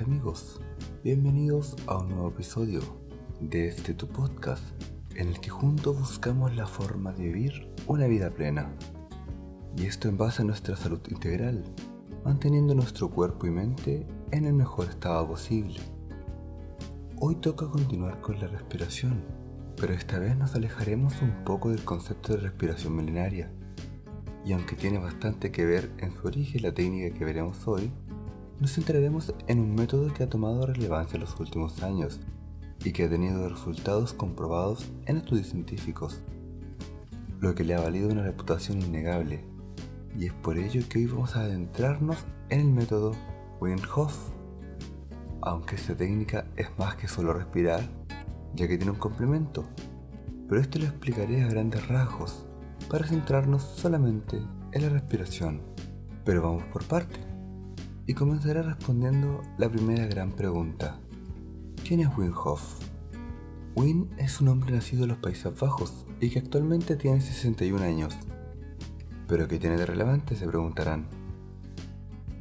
amigos, bienvenidos a un nuevo episodio de este tu podcast en el que juntos buscamos la forma de vivir una vida plena. Y esto en base a nuestra salud integral, manteniendo nuestro cuerpo y mente en el mejor estado posible. Hoy toca continuar con la respiración, pero esta vez nos alejaremos un poco del concepto de respiración milenaria. Y aunque tiene bastante que ver en su origen la técnica que veremos hoy, nos centraremos en un método que ha tomado relevancia en los últimos años y que ha tenido resultados comprobados en estudios científicos, lo que le ha valido una reputación innegable. Y es por ello que hoy vamos a adentrarnos en el método Wim Hof. Aunque esta técnica es más que solo respirar, ya que tiene un complemento, pero esto lo explicaré a grandes rasgos para centrarnos solamente en la respiración. Pero vamos por partes y comenzaré respondiendo la primera gran pregunta. ¿Quién es Wim Hof? Wim es un hombre nacido en los Países Bajos y que actualmente tiene 61 años. ¿Pero qué tiene de relevante? se preguntarán.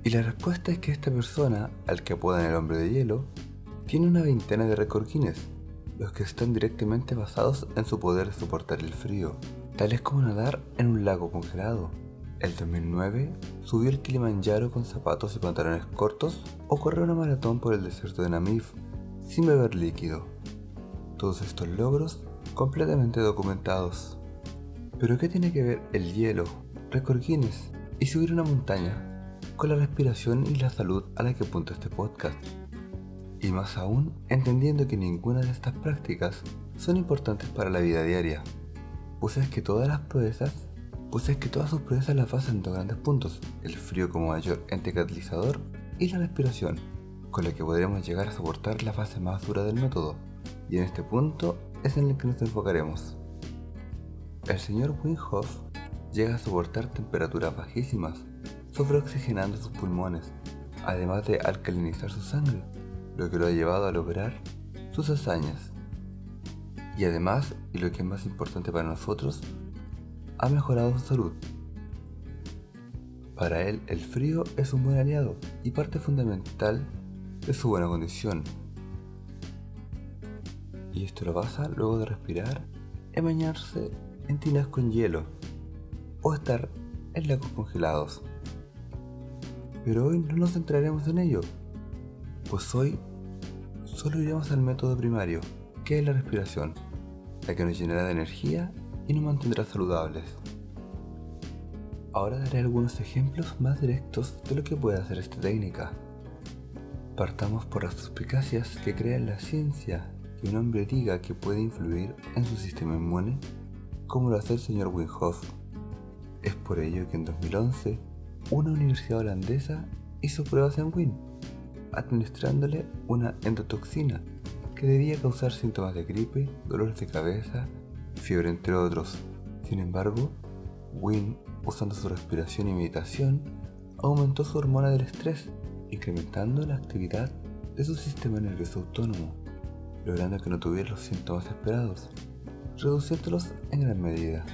Y la respuesta es que esta persona, al que apodan el hombre de hielo, tiene una veintena de récord Guinness, los que están directamente basados en su poder de soportar el frío, tales como nadar en un lago congelado, el 2009 subió el Kilimanjaro con zapatos y pantalones cortos o corrió una maratón por el desierto de Namib sin beber líquido. Todos estos logros completamente documentados. Pero ¿qué tiene que ver el hielo, récord Guinness y subir una montaña con la respiración y la salud a la que apunta este podcast? Y más aún, entendiendo que ninguna de estas prácticas son importantes para la vida diaria, pues es que todas las proezas pues es que todas sus proezas las basan en dos grandes puntos, el frío como mayor ente catalizador y la respiración, con la que podremos llegar a soportar la fase más dura del método, y en este punto es en el que nos enfocaremos. El señor Wim Hof llega a soportar temperaturas bajísimas, sobreoxigenando sus pulmones, además de alcalinizar su sangre, lo que lo ha llevado a lograr sus hazañas. Y además, y lo que es más importante para nosotros, ha mejorado su salud. Para él, el frío es un buen aliado y parte fundamental de su buena condición. Y esto lo basa luego de respirar en bañarse en tinas con hielo o estar en lagos congelados. Pero hoy no nos centraremos en ello, pues hoy solo iremos al método primario, que es la respiración, la que nos llenará de energía y nos mantendrá saludables. Ahora daré algunos ejemplos más directos de lo que puede hacer esta técnica. Partamos por las suspicacias que crea la ciencia que un hombre diga que puede influir en su sistema inmune, como lo hace el señor Wim Es por ello que en 2011 una universidad holandesa hizo pruebas en Wim, administrándole una endotoxina que debía causar síntomas de gripe, dolores de cabeza fiebre entre otros. Sin embargo, Wynne, usando su respiración y meditación, aumentó su hormona del estrés, incrementando la actividad de su sistema nervioso autónomo, logrando que no tuviera los síntomas esperados, reduciéndolos en gran medida.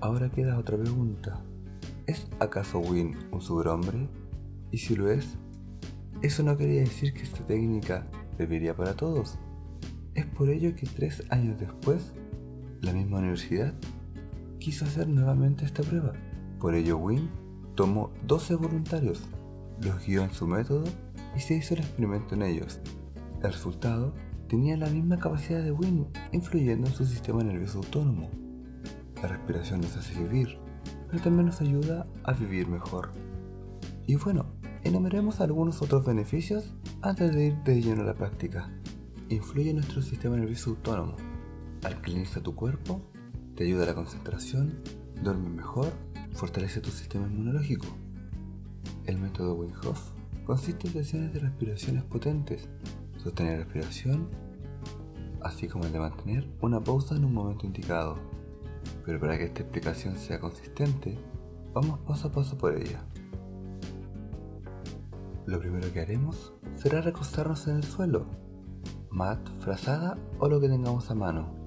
Ahora queda otra pregunta. ¿Es acaso Wynne un superhombre? Y si lo es, eso no quería decir que esta técnica debería para todos. Es por ello que tres años después la misma universidad quiso hacer nuevamente esta prueba. Por ello Wynne tomó 12 voluntarios, los guió en su método y se hizo el experimento en ellos. El resultado tenía la misma capacidad de Wynne, influyendo en su sistema nervioso autónomo. La respiración nos hace vivir, pero también nos ayuda a vivir mejor. Y bueno, enumeremos algunos otros beneficios antes de ir de lleno a la práctica. Influye en nuestro sistema nervioso autónomo alcaliniza tu cuerpo, te ayuda a la concentración, duerme mejor, fortalece tu sistema inmunológico. El método Wim Hof consiste en sesiones de respiraciones potentes, sostener respiración, así como el de mantener una pausa en un momento indicado. Pero para que esta explicación sea consistente, vamos paso a paso por ella. Lo primero que haremos será recostarnos en el suelo, mat, frazada o lo que tengamos a mano.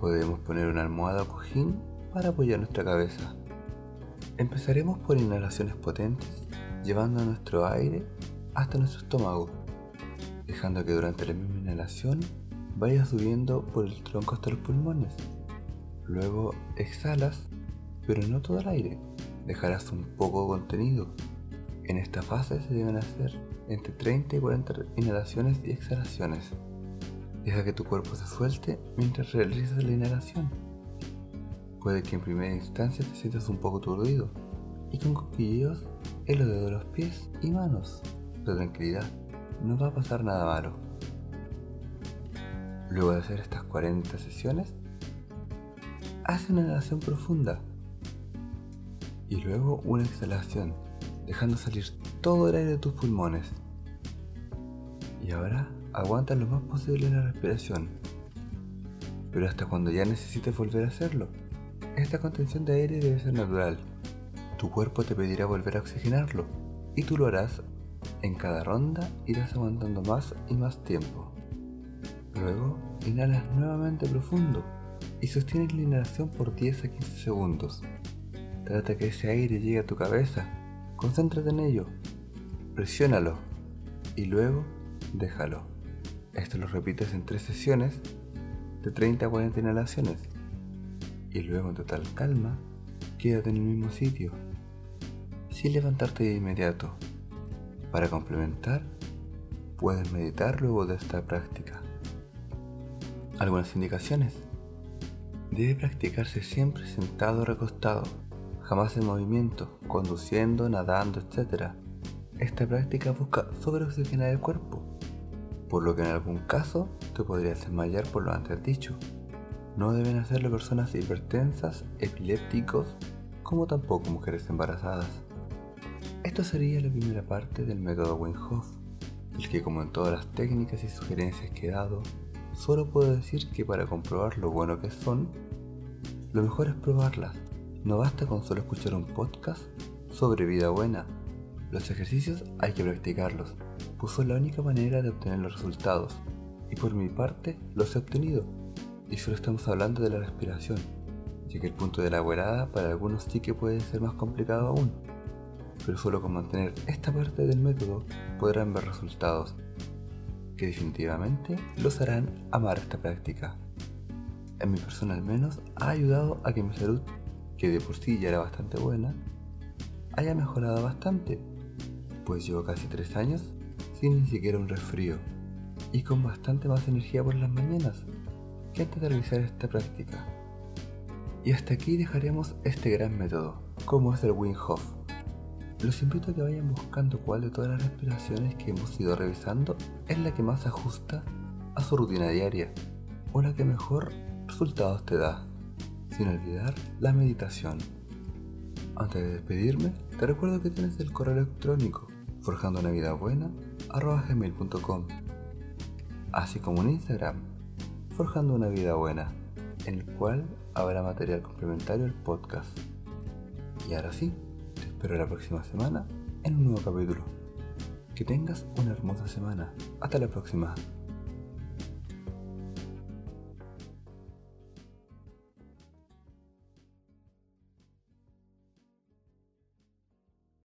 Podemos poner una almohada o cojín para apoyar nuestra cabeza. Empezaremos por inhalaciones potentes, llevando nuestro aire hasta nuestro estómago, dejando que durante la misma inhalación vaya subiendo por el tronco hasta los pulmones. Luego exhalas, pero no todo el aire, dejarás un poco contenido. En esta fase se deben hacer entre 30 y 40 inhalaciones y exhalaciones. Deja que tu cuerpo se suelte mientras realizas la inhalación. Puede que en primera instancia te sientas un poco turdido y con coquilleos en los dedos de los pies y manos. Pero tranquilidad, no va a pasar nada malo. Luego de hacer estas 40 sesiones, haz una inhalación profunda y luego una exhalación, dejando salir todo el aire de tus pulmones. Y ahora aguanta lo más posible la respiración, pero hasta cuando ya necesites volver a hacerlo. Esta contención de aire debe ser natural. Tu cuerpo te pedirá volver a oxigenarlo y tú lo harás. En cada ronda irás aguantando más y más tiempo. Luego inhalas nuevamente profundo y sostienes la inhalación por 10 a 15 segundos. Trata que ese aire llegue a tu cabeza. Concéntrate en ello. Presiónalo. Y luego déjalo. Esto lo repites en tres sesiones de 30 a 40 inhalaciones. Y luego en total calma, quédate en el mismo sitio. Sin levantarte de inmediato. Para complementar, puedes meditar luego de esta práctica. Algunas indicaciones. Debe practicarse siempre sentado o recostado jamás en movimiento, conduciendo, nadando, etc. Esta práctica busca sobreoxigenar el cuerpo, por lo que en algún caso te podrías desmayar por lo antes dicho. No deben hacerlo personas hipertensas, epilépticos, como tampoco mujeres embarazadas. Esto sería la primera parte del método Wim Hof, el que como en todas las técnicas y sugerencias que he dado, solo puedo decir que para comprobar lo bueno que son, lo mejor es probarlas no basta con solo escuchar un podcast sobre vida buena. Los ejercicios hay que practicarlos, son la única manera de obtener los resultados. Y por mi parte, los he obtenido. Y solo estamos hablando de la respiración, ya que el punto de la volada para algunos sí que puede ser más complicado aún. Pero solo con mantener esta parte del método podrán ver resultados, que definitivamente los harán amar esta práctica. En mi persona al menos ha ayudado a que mi salud que de por sí ya era bastante buena, haya mejorado bastante, pues llevo casi 3 años sin ni siquiera un resfrío y con bastante más energía por las mañanas que antes de realizar esta práctica. Y hasta aquí dejaremos este gran método, como es el Wim Hof. Los invito a que vayan buscando cuál de todas las respiraciones que hemos ido revisando es la que más ajusta a su rutina diaria o la que mejor resultados te da sin olvidar la meditación. Antes de despedirme, te recuerdo que tienes el correo electrónico forjando una vida buena gmail.com así como un Instagram forjando una vida buena en el cual habrá material complementario al podcast. Y ahora sí, te espero la próxima semana en un nuevo capítulo. Que tengas una hermosa semana. Hasta la próxima.